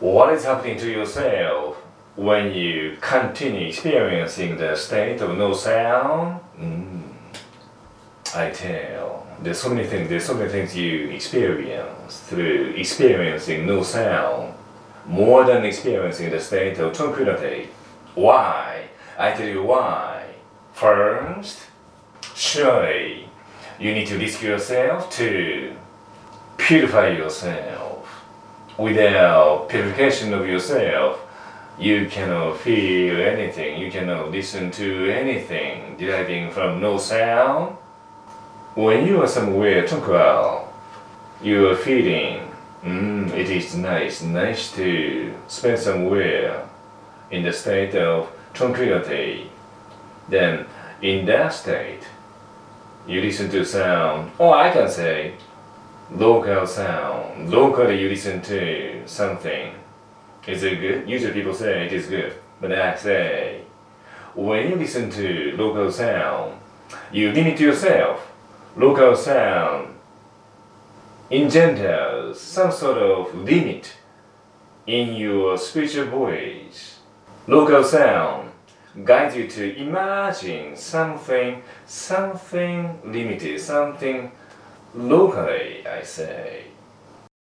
what is happening to yourself when you continue experiencing the state of no sound? Mm, I tell. There's so many things. There's so many things you experience through experiencing no sound, more than experiencing the state of tranquility. Why? I tell you why. First, surely you need to risk yourself to purify yourself. Without purification of yourself, you cannot feel anything, you cannot listen to anything deriving from no sound. When you are somewhere tranquil, you are feeling, mm, it is nice, nice to spend somewhere in the state of tranquility. Then, in that state, you listen to sound, or I can say, local sound. Locally, you listen to something. Is it good? Usually, people say it is good, but I say, when you listen to local sound, you limit yourself. Local sound engenders some sort of limit in your spiritual voice. Local sound guides you to imagine something, something limited, something locally, I say.